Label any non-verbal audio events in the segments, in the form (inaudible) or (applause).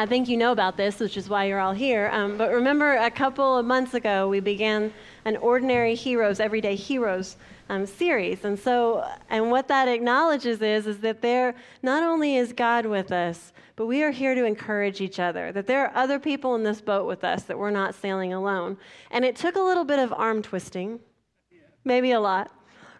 I think you know about this, which is why you're all here. Um, but remember, a couple of months ago, we began an Ordinary Heroes, Everyday Heroes um, series. And so, and what that acknowledges is, is that there not only is God with us, but we are here to encourage each other, that there are other people in this boat with us, that we're not sailing alone. And it took a little bit of arm twisting, maybe a lot.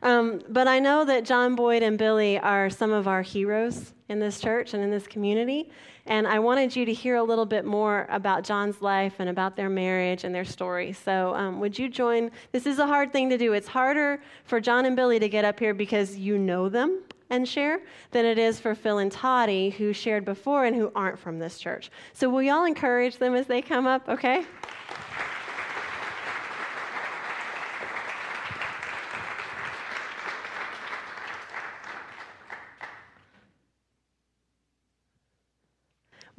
Um, but I know that John Boyd and Billy are some of our heroes in this church and in this community. And I wanted you to hear a little bit more about John's life and about their marriage and their story. So, um, would you join? This is a hard thing to do. It's harder for John and Billy to get up here because you know them and share than it is for Phil and Toddy, who shared before and who aren't from this church. So, will y'all encourage them as they come up, okay?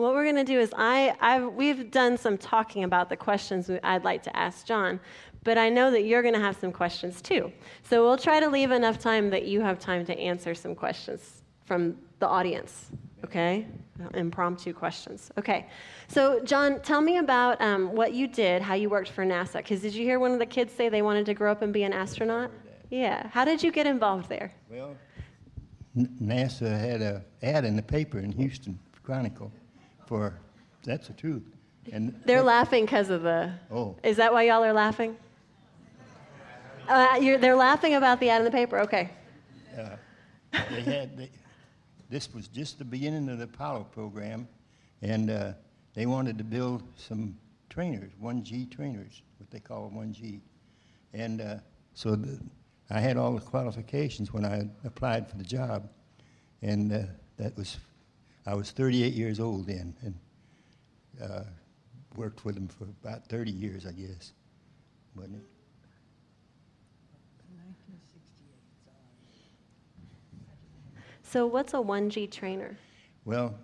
What we're going to do is I, I've, we've done some talking about the questions I'd like to ask John, but I know that you're going to have some questions too. So we'll try to leave enough time that you have time to answer some questions from the audience, okay? Impromptu questions. Okay. So, John, tell me about um, what you did, how you worked for NASA. Because did you hear one of the kids say they wanted to grow up and be an astronaut? Yeah. How did you get involved there? Well, NASA had a ad in the paper in Houston Chronicle for, that's the truth. And They're laughing because of the. Oh. Is that why y'all are laughing? Uh, they're laughing about the ad in the paper. Okay. Uh, they had they, this was just the beginning of the Apollo program, and uh, they wanted to build some trainers, 1G trainers, what they call 1G, and uh, so the, I had all the qualifications when I applied for the job, and uh, that was I was 38 years old then, and uh, worked with them for about 30 years, I guess. Wasn't it? So, what's a 1G trainer? Well,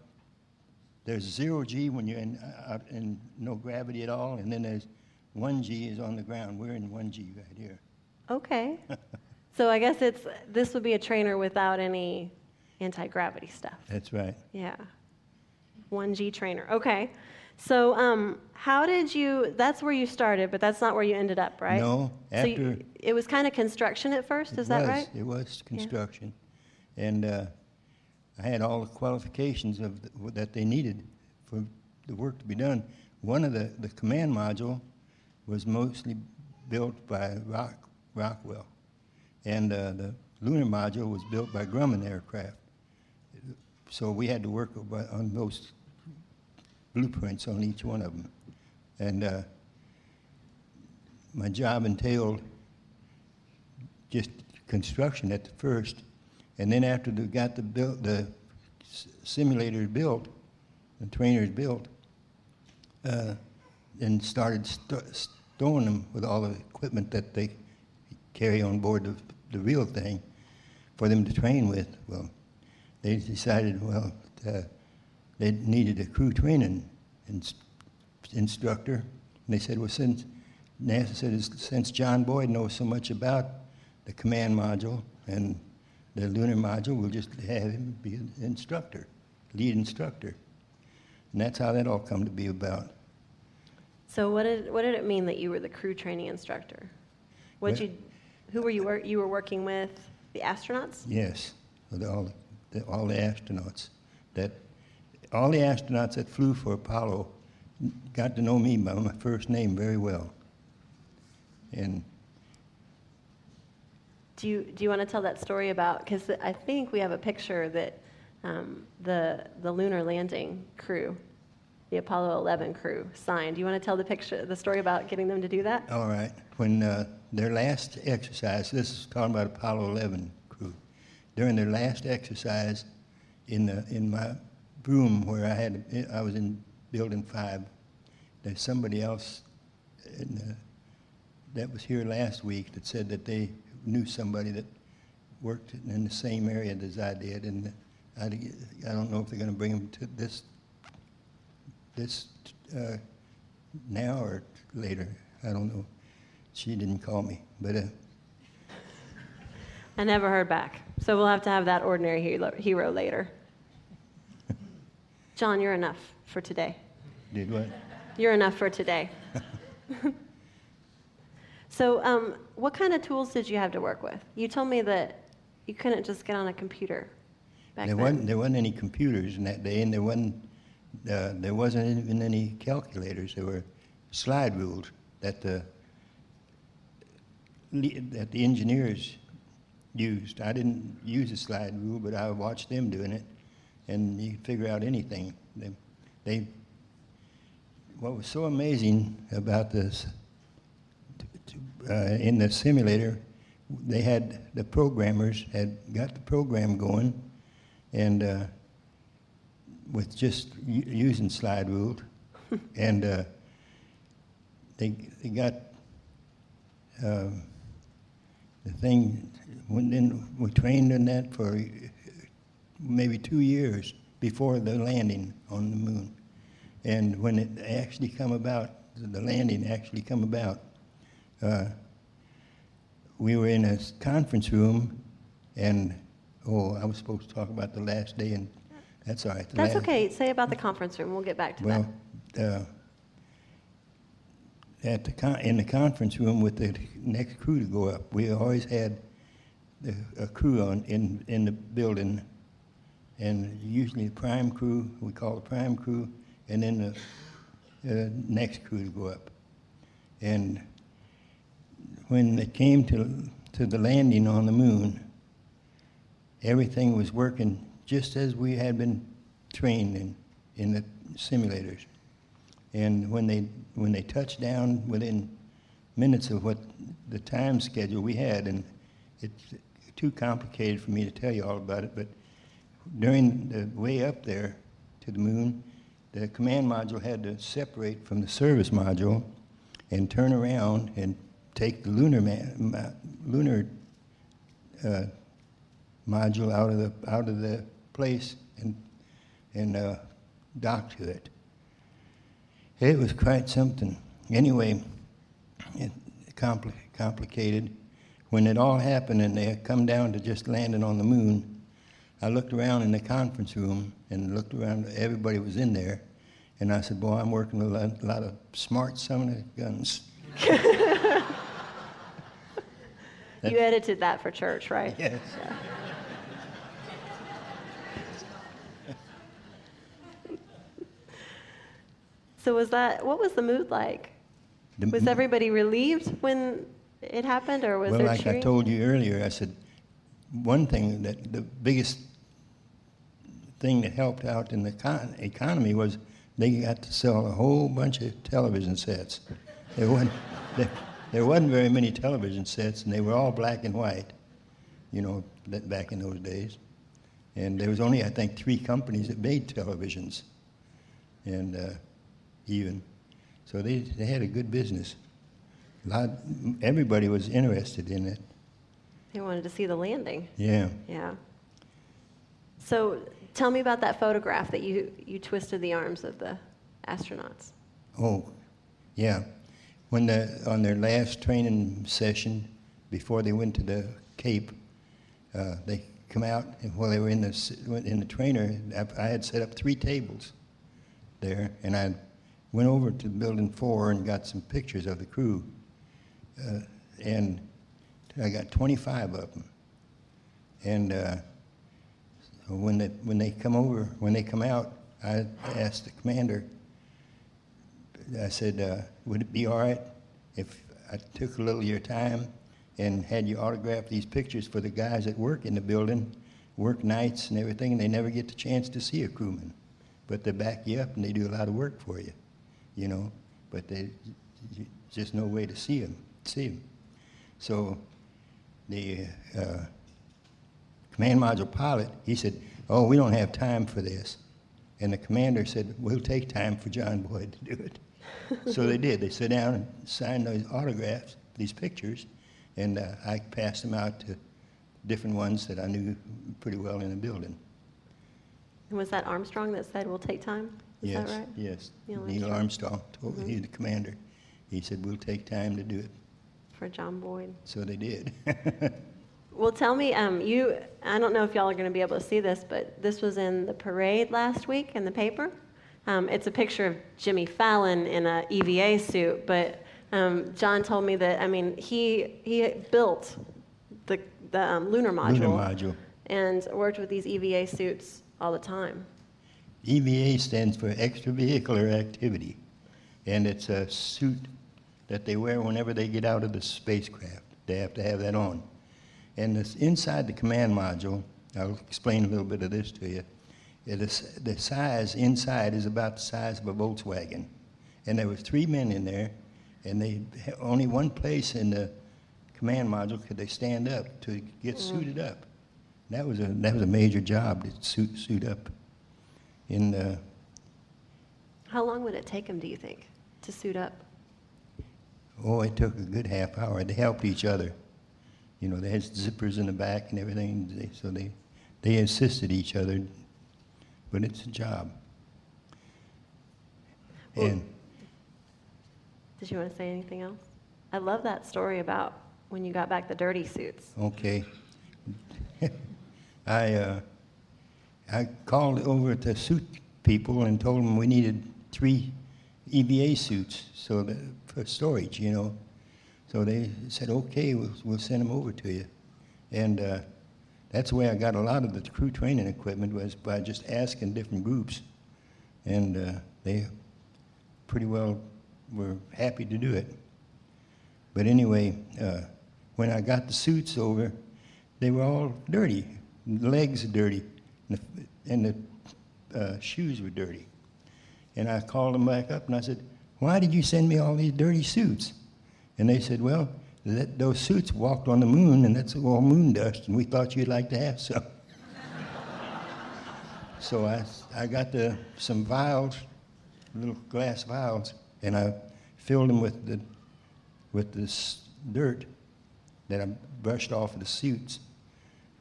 there's zero G when you're in, uh, in no gravity at all, and then there's 1G is on the ground. We're in 1G right here. Okay. (laughs) so, I guess it's this would be a trainer without any anti gravity stuff. That's right. Yeah. 1G trainer. Okay. So, um, how did you? That's where you started, but that's not where you ended up, right? No. After so you, it was kind of construction at first. Is that right? It was construction, yeah. and uh, I had all the qualifications of the, that they needed for the work to be done. One of the the command module was mostly built by Rock, Rockwell, and uh, the lunar module was built by Grumman Aircraft so we had to work on those blueprints on each one of them. And uh, my job entailed just construction at the first, and then after they got the, build, the simulators built, the trainers built, uh, and started st- storing them with all the equipment that they carry on board the, the real thing for them to train with. Well, they decided, well, uh, they needed a crew training instructor. And they said, well, since NASA said, since John Boyd knows so much about the command module and the lunar module, we'll just have him be an instructor, lead instructor. And that's how that all come to be about. So what did, what did it mean that you were the crew training instructor? What well, you, who were you, wor- you were working with? The astronauts? Yes, all the, all the astronauts. That all the astronauts that flew for Apollo got to know me by my first name very well. And do you do you want to tell that story about? Because I think we have a picture that um, the the lunar landing crew, the Apollo 11 crew, signed. Do you want to tell the picture, the story about getting them to do that? All right. When uh, their last exercise, this is talking about Apollo 11 during their last exercise in, the, in my room where I, had, I was in building five, there's somebody else the, that was here last week that said that they knew somebody that worked in the same area as I did, and I, I don't know if they're going to bring them to this this uh, now or later. I don't know. She didn't call me, but uh, I never heard back. So we'll have to have that ordinary hero, later. John, you're enough for today. Did what? You're enough for today. (laughs) so, um, what kind of tools did you have to work with? You told me that you couldn't just get on a computer back There then. wasn't, there wasn't any computers in that day, and there wasn't, uh, there wasn't even any calculators. There were slide rules that the, that the engineers used. I didn't use a slide rule, but I watched them doing it, and you could figure out anything. They, they, what was so amazing about this, uh, in the simulator, they had, the programmers had got the program going, and uh, with just u- using slide rules, (laughs) and uh, they they got um, the thing. When then we trained in that for maybe two years before the landing on the moon, and when it actually come about, the landing actually come about. Uh, we were in a conference room, and oh, I was supposed to talk about the last day, and that's all right. That's last- okay. Say about the conference room. We'll get back to well, that. uh, at the con- in the conference room with the next crew to go up, we always had the, a crew on in in the building, and usually the prime crew we call the prime crew, and then the uh, next crew to go up. And when it came to to the landing on the moon, everything was working just as we had been trained in in the simulators. And when they when they touched down within minutes of what the time schedule we had, and it's too complicated for me to tell you all about it, but during the way up there to the moon, the command module had to separate from the service module and turn around and take the lunar lunar uh, module out of the out of the place and and uh, dock to it. It was quite something. Anyway, it compli- complicated. When it all happened and they had come down to just landing on the moon, I looked around in the conference room and looked around. Everybody was in there, and I said, "Boy, I'm working with a lot, of smart summoner guns." (laughs) You edited that for church, right? Yes. So was that what was the mood like? The- Was everybody relieved when it happened, or was well, there like cheering? I told you earlier, I said one thing that the biggest thing that helped out in the con- economy was they got to sell a whole bunch of television sets. There wasn't there, there wasn't very many television sets, and they were all black and white. You know, back in those days, and there was only I think three companies that made televisions, and uh, even so they they had a good business. Lot, everybody was interested in it. They wanted to see the landing. Yeah. Yeah. So tell me about that photograph that you you twisted the arms of the astronauts. Oh, yeah. When the on their last training session before they went to the Cape, uh, they come out and while they were in the in the trainer, I I had set up three tables there, and I went over to building four and got some pictures of the crew, uh, and I got 25 of them. And uh, when they when they come over, when they come out, I asked the commander. I said, uh, would it be all right if I took a little of your time and had you autograph these pictures for the guys that work in the building, work nights and everything, and they never get the chance to see a crewman, but they back you up and they do a lot of work for you, you know. But there's just no way to see them, see them. So the uh, command module pilot, he said, "Oh, we don't have time for this," and the commander said, "We'll take time for John Boyd to do it." (laughs) so they did. They sat down and signed those autographs, these pictures, and uh, I passed them out to different ones that I knew pretty well in the building. And was that Armstrong that said we'll take time? Is yes, that right? yes. Neil Neil Armstrong. Told, he's the commander. He said, "We'll take time to do it." For John Boyd. So they did. (laughs) Well, tell me, um, you, I don't know if y'all are going to be able to see this, but this was in the parade last week in the paper. Um, it's a picture of Jimmy Fallon in a EVA suit, but um, John told me that I mean he he built the the um, lunar module Lunar module. and worked with these EVA suits all the time. EVA stands for extravehicular activity, and it's a suit that they wear whenever they get out of the spacecraft. They have to have that on. And this, inside the command module, I'll explain a little bit of this to you. It is, the size inside is about the size of a Volkswagen, and there was three men in there, and they only one place in the command module could they stand up to get mm. suited up. That was a that was a major job to suit suit up in the, How long would it take them? do you think, to suit up? Oh, it took a good half hour. They helped each other. You know, they had zippers in the back and everything, they, so they, they assisted each other, but it's a job. Well- And Did you want to say anything else? I love that story about when you got back the dirty suits. Okay. (laughs) I, uh, I called over to suit people and told them we needed three EVA suits so that, storage, you know. So they said, okay, we'll, we'll send them over to you. And uh, that's the way I got a lot of the crew training equipment was by just asking different groups. And uh, they pretty well were happy to do it. But anyway, uh, when I got the suits over, they were all dirty. The legs dirty, and the, and the uh, shoes were dirty. And I called them back up and I said, Why did you send me all these dirty suits? And they said, Well, that, those suits walked on the moon, and that's all moon dust, and we thought you'd like to have some. (laughs) so I, I got the, some vials, little glass vials, and I filled them with the with this dirt that I brushed off of the suits.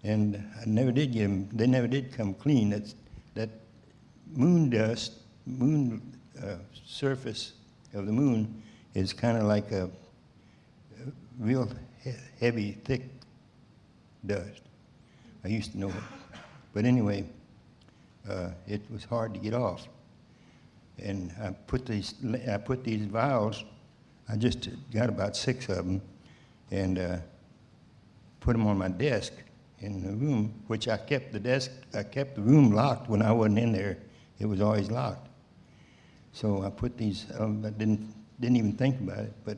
And I never did get them, they never did come clean. That's, that moon dust, moon uh, surface of the moon is kind of like a, real he- heavy, thick dust. I used to know it. But anyway, uh, it was hard to get off. And I put these, I put these vials I just got about six of them and uh, put them on my desk in the room, which I kept the desk, I kept the room locked when I wasn't in there. It was always locked. So I put these, um, I didn't, didn't even think about it, but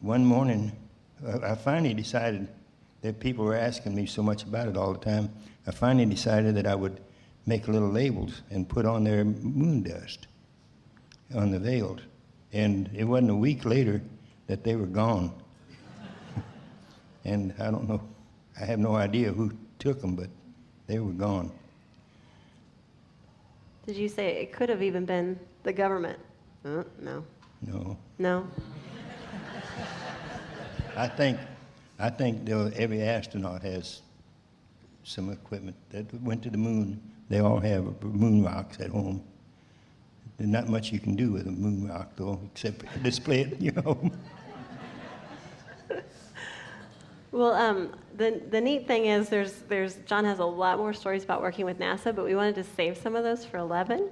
one morning, uh, I finally decided that people were asking me so much about it all the time. I finally decided that I would make little labels and put on their moon dust on the veils. And it wasn't a week later that they were gone. (laughs) and I don't know, I have no idea who took them, but they were gone. Did you say it could have even been the government? Uh, no. No. No? I think, I think they'll- every astronaut has some equipment that went to the moon. They all have moon rocks at home. There's not much you can do with a moon rock, though, except display it in your home. (laughs) Well, um, the, the neat thing is there's, there's, John has a lot more stories about working with NASA, but we wanted to save some of those for 11.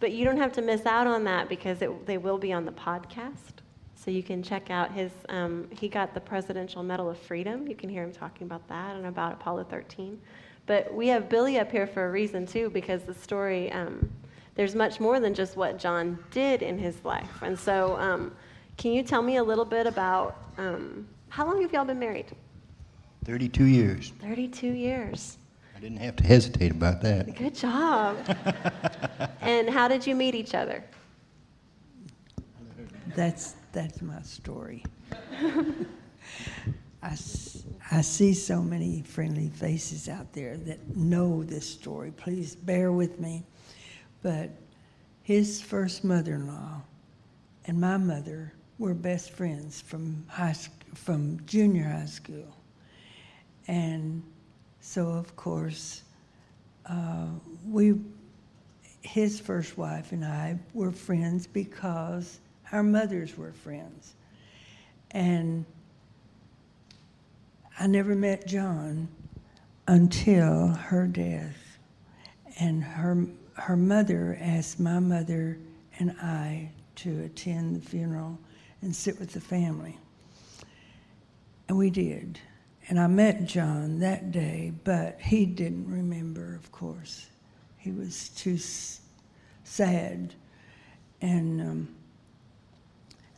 But you don't have to miss out on that because it, they will be on the podcast. So you can check out his, um, he got the Presidential Medal of Freedom. You can hear him talking about that and about Apollo 13. But we have Billy up here for a reason too, because the story, um, there's much more than just what John did in his life. And so, um, can you tell me a little bit about um, how long have y'all been married? 32 years. 32 years. I didn't have to hesitate about that. Good job. (laughs) and how did you meet each other? That's, that's my story. (laughs) I, I see so many friendly faces out there that know this story. Please bear with me. But his first mother-in-law and my mother were best friends from high, from junior high school. And so, of course, uh, we, his first wife and I were friends because our mothers were friends. And I never met John until her death. And her, her mother asked my mother and I to attend the funeral and sit with the family. And we did. And I met John that day, but he didn't remember, of course. He was too sad. And um,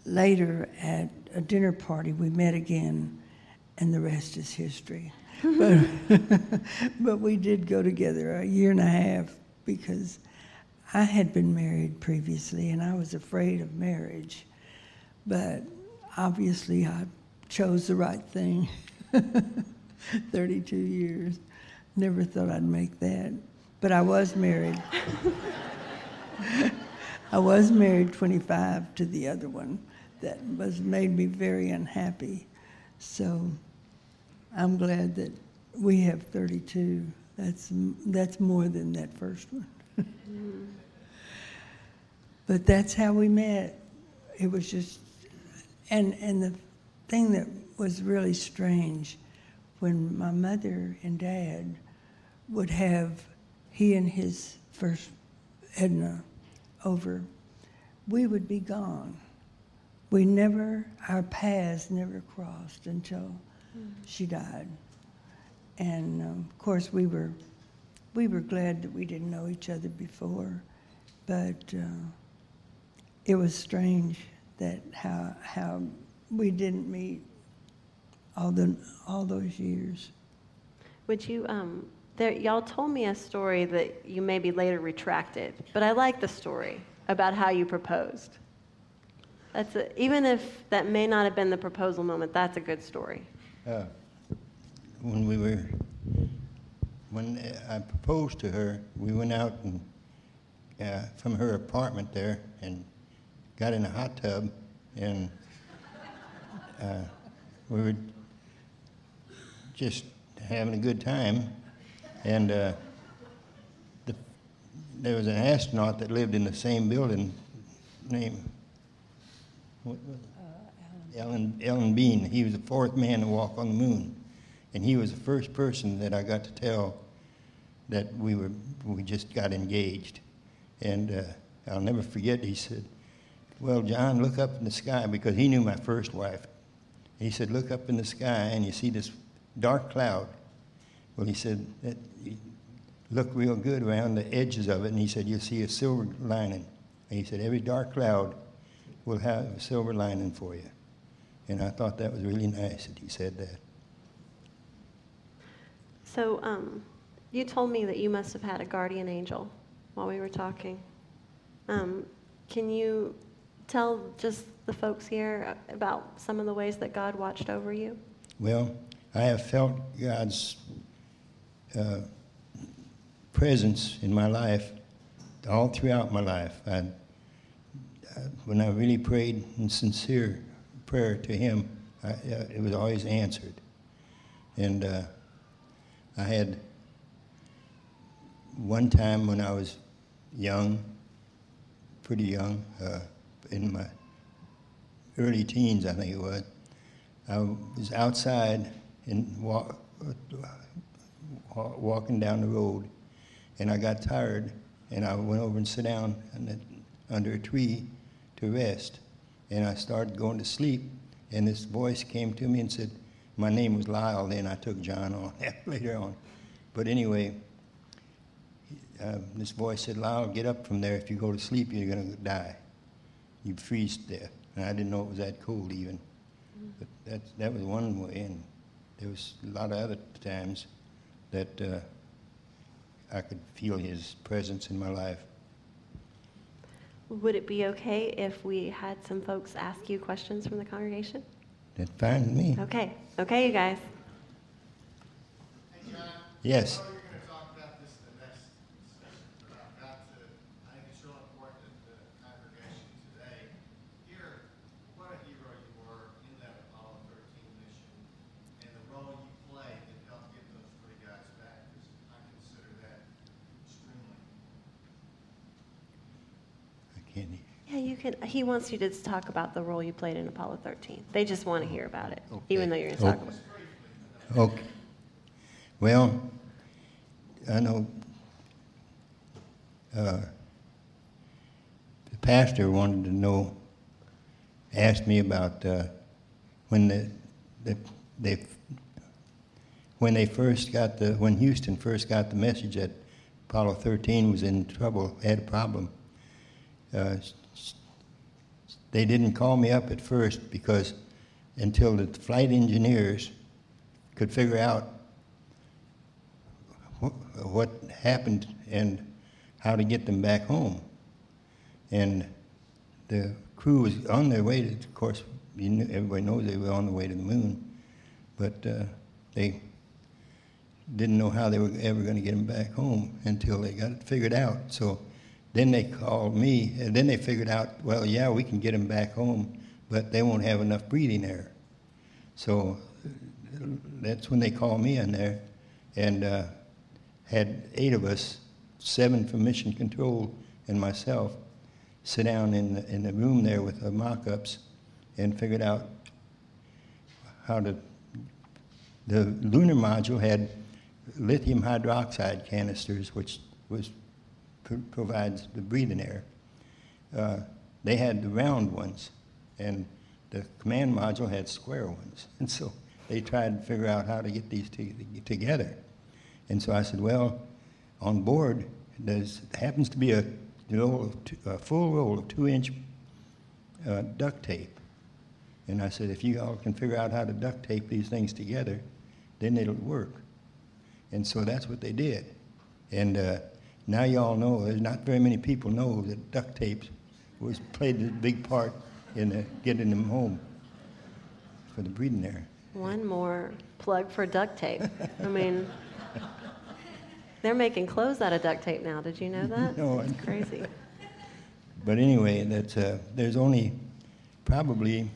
later at a dinner party, we met again, and the rest is history. but, (laughs) but we did go together a year and a half because I had been married previously and I was afraid of marriage. But obviously, I chose the right thing. (laughs) (laughs) 32 years. Never thought I'd make that. But I was married. (laughs) I was married 25 to the other one. That was made me very unhappy. So I'm glad that we have 32. That's that's more than that first one. (laughs) but that's how we met. It was just, and and the thing that was really strange, when my mother and dad would have he and his first Edna over, we would be gone. We never, our paths never crossed until she died. And um, of course, we were, we were glad that we didn't know each other before, but uh, it was strange that how how we didn't meet all the all those years. Would you, um, there, y'all told me a story that you maybe later retracted, but I like the story about how you proposed. That's a, even if that may not have been the proposal moment, that's a good story. Uh, when we were, when I proposed to her, we went out and, uh, from her apartment there and got in a hot tub and uh, we were just having a good time. And uh, the, there was an astronaut that lived in the same building named what was it? Ellen, Alan Bean. He was the fourth man to walk on the moon. And he was the first person that I got to tell that we were we just got engaged. And uh, I'll never forget. He said, "Well, John, look up in the sky because he knew my first wife." He said, "Look up in the sky and you see this dark cloud." Well, he said, that, looked real good around the edges of it." And he said, "You'll see a silver lining." And he said, "Every dark cloud will have a silver lining for you." And I thought that was really nice that he said that. So um, you told me that you must have had a guardian angel while we were talking. Um, can you tell just the folks here about some of the ways that God watched over you? Well, I have felt God's uh, presence in my life all throughout my life. I, when I really prayed in sincere prayer to Him, I, uh, it was always answered. And uh, I had one time when I was young, pretty young, uh, in my early teens, I think it was. I was outside and walk, walking down the road, and I got tired, and I went over and sat down under a tree to rest, and I started going to sleep, and this voice came to me and said, my name was Lyle then, I took John on (laughs) later on. But anyway, uh, this voice said, Lyle, get up from there. If you go to sleep, you're going to die. You freeze to death. And I didn't know it was that cold even. But that, that was one way, and there was a lot of other times that uh, I could feel his presence in my life. Would it be okay if we had some folks ask you questions from the congregation? That's fine with me. Okay, okay, you guys. Hey, John. Yes. I know you're gonna talk about this in the next session, but I've got to, I think it's real important that the congregation today hear what a hero you were in that Apollo thirteen mission and the role you played that helped get those three guys back, because I consider that extremely I can't hear. Yeah, you can. He wants you to talk about the role you played in Apollo 13. They just want to hear about it, even though you're going to talk Okay. about it. Okay. Well, I know uh, the pastor wanted to know, asked me about uh, when the, the they when they first got the when Houston first got the message that Apollo 13 was in trouble, had a problem. Uh, they didn't call me up at first because until the flight engineers could figure out wh- what happened and how to get them back home. And the crew was on their way to, of course, you knew, everybody knows they were on the way to the moon, but uh, they didn't know how they were ever going to get them back home until they got it figured out. So then they called me, and then they figured out, well, yeah, we can get them back home, but they won't have enough breathing air. So that's when they called me in there, and uh, had eight of us, seven from Mission Control and myself, sit down in the, in the room there with the mock-ups and figured out how to. The lunar module had lithium hydroxide canisters, which was provides the breathing air. Uh, they had the round ones, and the command module had square ones. (laughs) And so they tried to figure out how to get these to, together. And so I said, well, on board, there's happens to be a, roll two, a full roll of two-inch uh, duct tape. And I said, if you all can figure out how to duct tape these things together, then it'll work. And so that's what they did. And uh, now you all know, there's not very many people know that duct tape was played a big part in uh, getting them home for the breeding there. One more plug for duct tape. I mean, (laughs) they're making clothes out of duct tape now. Did you know that? (laughs) No, It's crazy. (laughs) But anyway, that's, uh, there's only probably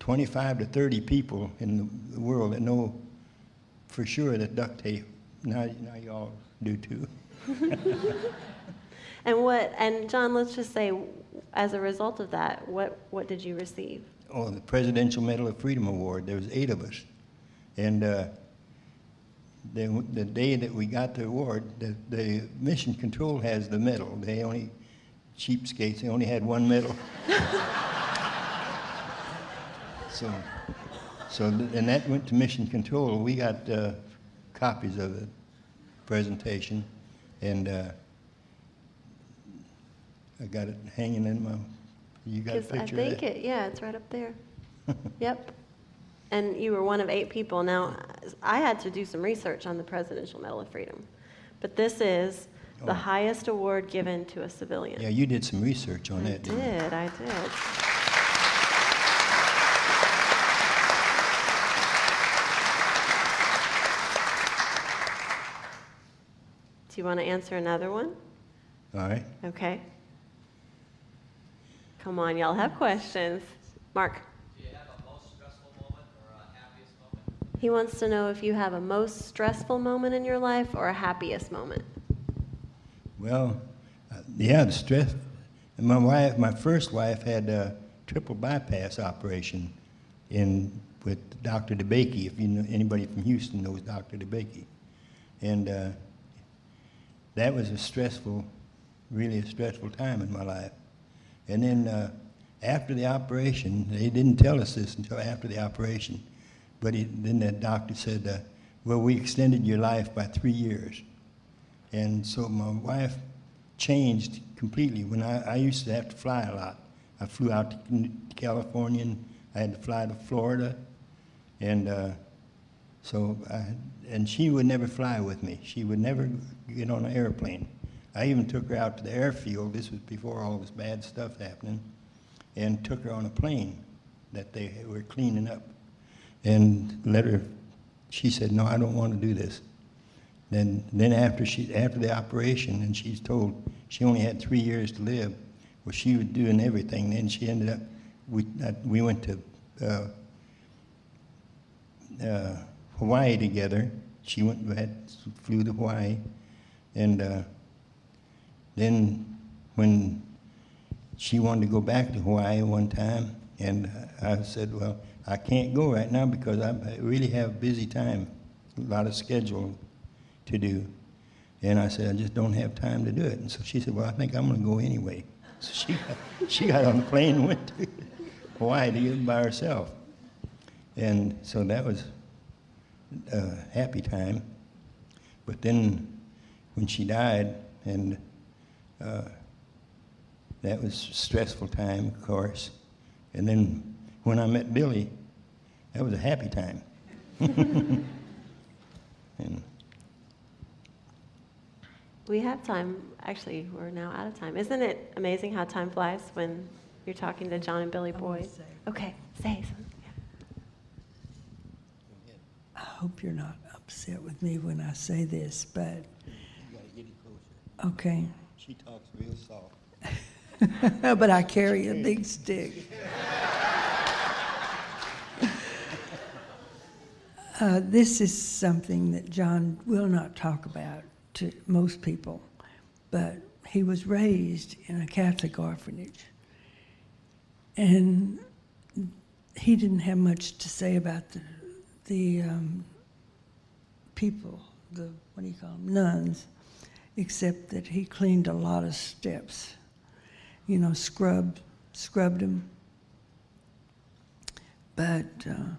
25 to 30 people in the- the world that know for sure that duct tape, now, now you all do too. (laughs) And what? And John, let's just say, as a result of that, what what did you receive? Oh, the Presidential Medal of Freedom Award, there was eight of us. And uh, the, the day that we got the award, the, the Mission Control has the medal. They only, cheapskates, they only had one medal. (laughs) so, so, and that went to Mission Control. We got uh, copies of the presentation, and uh, I got it hanging in my. You got a Because I picture think of that? it. Yeah, it's right up there. (laughs) yep. And you were one of eight people. Now, I had to do some research on the Presidential Medal of Freedom, but this is the Oh. highest award given to a civilian. Yeah, you did some research on I that, didn't you? did. I did. Do you want to answer another one? All right. Okay. Come on, y'all have questions. Mark. Do you have a most stressful moment or a happiest moment? He wants to know if you have a most stressful moment in your life or a happiest moment. Well, uh, yeah, the stress. And my wife, my first wife, had a triple bypass operation in with Dr. DeBakey. If you know anybody from Houston knows Dr. DeBakey, and uh, that was a stressful, really a stressful time in my life. And then uh, after the operation, they didn't tell us this until after the operation, but he, then the doctor said, uh, "Well, we extended your life by three years." And so my wife changed completely. When I, I used to have to fly a lot, I flew out to California and I had to fly to Florida. And uh, so, I, and she would never fly with me. She would never get on an airplane. I even took her out to the airfield. This was before all this bad stuff happening, and took her on a plane that they were cleaning up, and let her. She said, "No, I don't want to do this." Then, then after she, after the operation, and she's told she only had three years to live, well, she was doing everything. Then she ended up, we, uh, we went to uh, uh, Hawaii together. She went, had, flew to Hawaii, and uh, then when she wanted to go back to Hawaii one time, and I said, well, I can't go right now because I really have a busy time, a lot of schedule to do. And I said, I just don't have time to do it. And so she said, Well, I think I'm going to go anyway. (laughs) So she got, she got on the plane and went to (laughs) Hawaii to by herself. And so that was a happy time. But then when she died, and uh, that was a stressful time, of course. And then when I met Billy, that was a happy time. (laughs) and We have time. Actually, we're now out of time. Isn't it amazing how time flies when you're talking to John and Billy I Boyd? Okay, say something. I hope you're not upset with me when I say this, but, you got to get it closer. okay. She talks real soft. (laughs) but I carry a big stick. (laughs) Uh, this is something that John will not talk about to most people, but he was raised in a Catholic orphanage. And he didn't have much to say about the, the um, people, the, what do you call them, nuns, except that he cleaned a lot of steps you know, scrubbed, scrubbed him. But uh,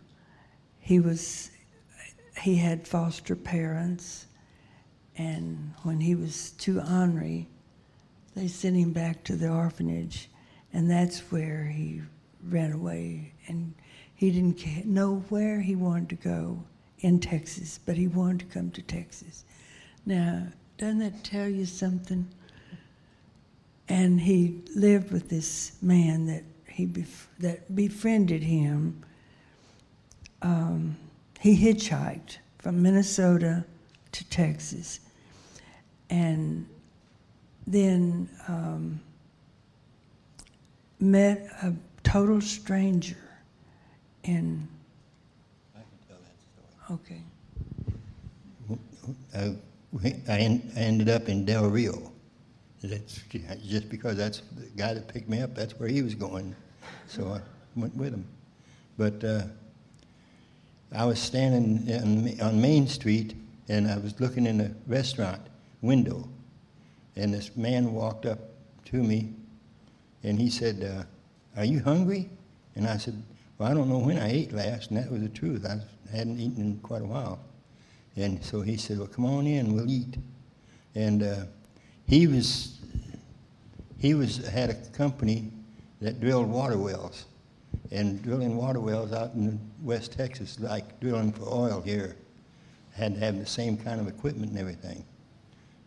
he was, he had foster parents, and when he was too ornery, they sent him back to the orphanage, and that's where he ran away. And he didn't know where he wanted to go in Texas, but he wanted to come to Texas. Now, doesn't that tell you something? and he lived with this man that he bef- that befriended him. Um, he hitchhiked from Minnesota to Texas, and then um, met a total stranger in. I can tell that story. Okay. I, I en- I ended up in Del Rio. That's just because that's the guy that picked me up. That's where he was going, so I went with him. But uh, I was standing in, on Main Street, and I was looking in a restaurant window, and this man walked up to me, and he said, uh, "Are you hungry?" And I said, "Well, I don't know when I ate last," and that was the truth. I hadn't eaten in quite a while. And so he said, Well, come on in, we'll eat. And uh, he was, he was, had a company that drilled water wells. And drilling water wells out in West Texas, like drilling for oil here, had to have the same kind of equipment and everything.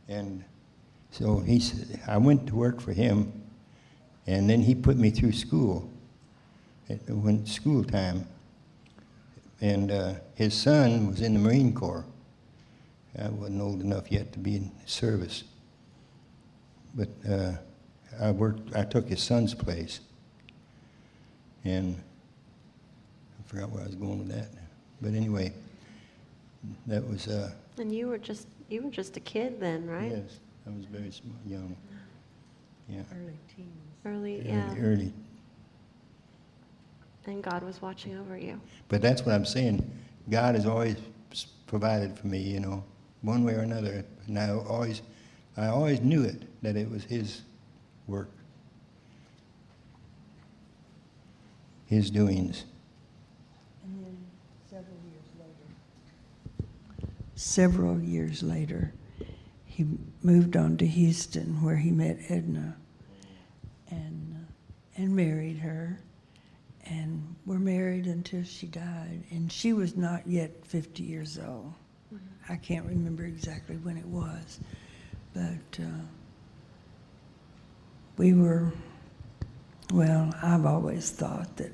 And so he said, I went to work for him, and then he put me through school, when school time. And uh, his son was in the Marine Corps. I wasn't old enough yet to be in service. But uh, I worked, I took his son's place. And I forgot where I was going with that. But anyway, that was, uh, And you were just you were just a kid then, right? yes, I was very small, young. Yeah. Early teens. Early, Early- yeah. Early. And God was watching over you. But that's what I'm saying. God has always provided for me, you know, one way or another. And I always, I always knew it, that it was His work, His doings. And then several years later. Several years later, he moved on to Houston where he met Edna and, uh, and married her. And we were married until she died. And she was not yet 50 years old. I can't remember exactly when it was. But uh, we were, well, I've always thought that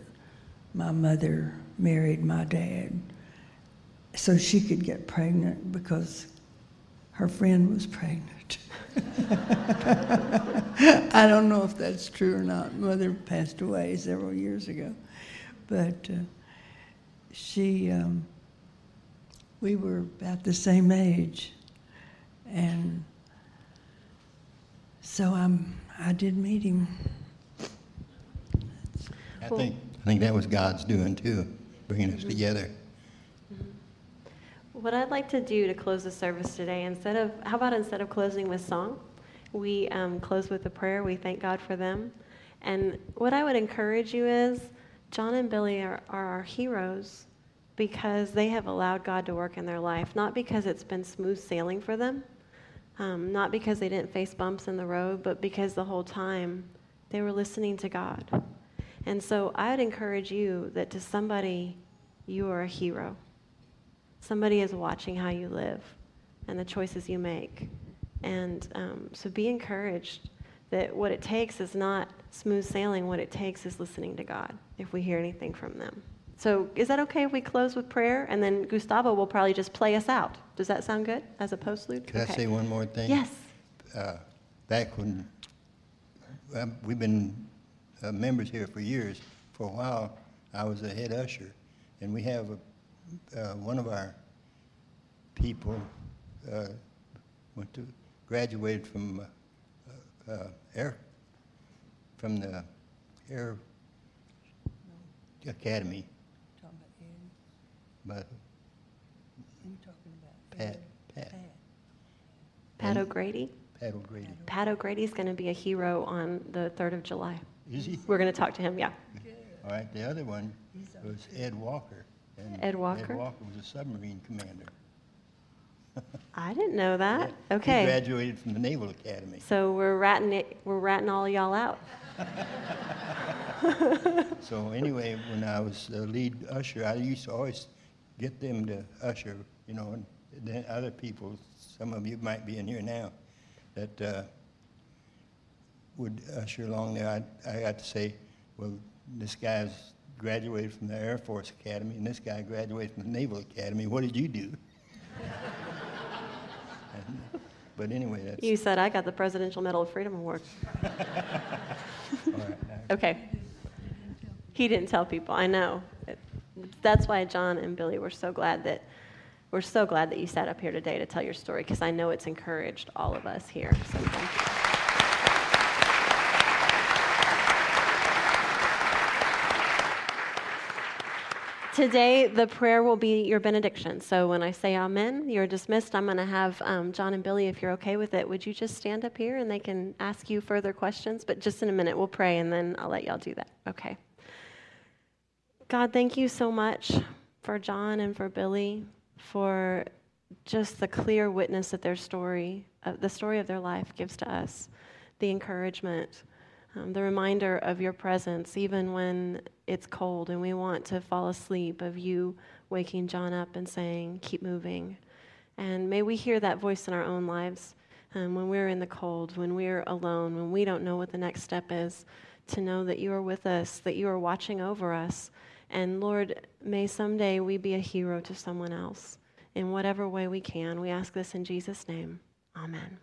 my mother married my dad so she could get pregnant because her friend was pregnant. (laughs) I don't know if that's true or not. Mother passed away several years ago. But uh, she, um, we were about the same age. And so I'm, I did meet him. I think, I think that was God's doing too, bringing us together. What I'd like to do to close the service today, instead of, how about instead of closing with song, we um, close with a prayer. We thank God for them. And what I would encourage you is John and Billy are, are our heroes because they have allowed God to work in their life, not because it's been smooth sailing for them, um, not because they didn't face bumps in the road, but because the whole time they were listening to God. And so I would encourage you that to somebody, you are a hero. Somebody is watching how you live and the choices you make. And um, so be encouraged that what it takes is not smooth sailing, what it takes is listening to God if we hear anything from them. So is that okay if we close with prayer? And then Gustavo will probably just play us out. Does that sound good as a postlude? Could I say one more thing? Yes. Uh, Back when, um, we've been uh, members here for years. For a while, I was a head usher, and we have a, uh, one of our people uh, went to, graduated from uh, uh, air, from the Air Academy, Talking about Ed, but you talking about Pat, Ed? Pat, Pat O'Grady? Pat O'Grady. Pat O'Grady's going to be a hero on the 3rd of July. Is he? We're going to talk to him, yeah. All right, the other one was Ed Walker. And Ed Walker? Ed Walker was a submarine commander. (laughs) I didn't know that. He Okay. graduated from the Naval Academy. So we're ratting it, we're ratting all y'all out. (laughs) So anyway, when I was the lead usher, I used to always get them to usher, you know, and then other people, some of you might be in here now, that uh, would usher along there. I, I got to say, well, this guy's graduated from the Air Force Academy, and this guy graduated from the Naval Academy. What did you do? And- (laughs) But anyway, that's, You said I got the Presidential Medal of Freedom Award. (laughs) right. Okay. He didn't tell people, I know. That's why John and Billy were so glad that, we're so glad that you sat up here today to tell your story, because I know it's encouraged all of us here. So Today, the prayer will be your benediction. So when I say amen, you're dismissed. I'm going to have um, John and Billy, if you're okay with it, would you just stand up here and they can ask you further questions? But just in a minute, we'll pray and then I'll let y'all do that. Okay. God, thank you so much for John and for Billy, for just the clear witness that their story, uh, the story of their life gives to us, the encouragement, um, the reminder of your presence, even when it's cold and we want to fall asleep, of you waking John up and saying, Keep moving. And may we hear that voice in our own lives um, when we're in the cold, when we're alone, when we don't know what the next step is, to know that you are with us, that you are watching over us. And Lord, may someday we be a hero to someone else in whatever way we can. We ask this in Jesus' name. Amen.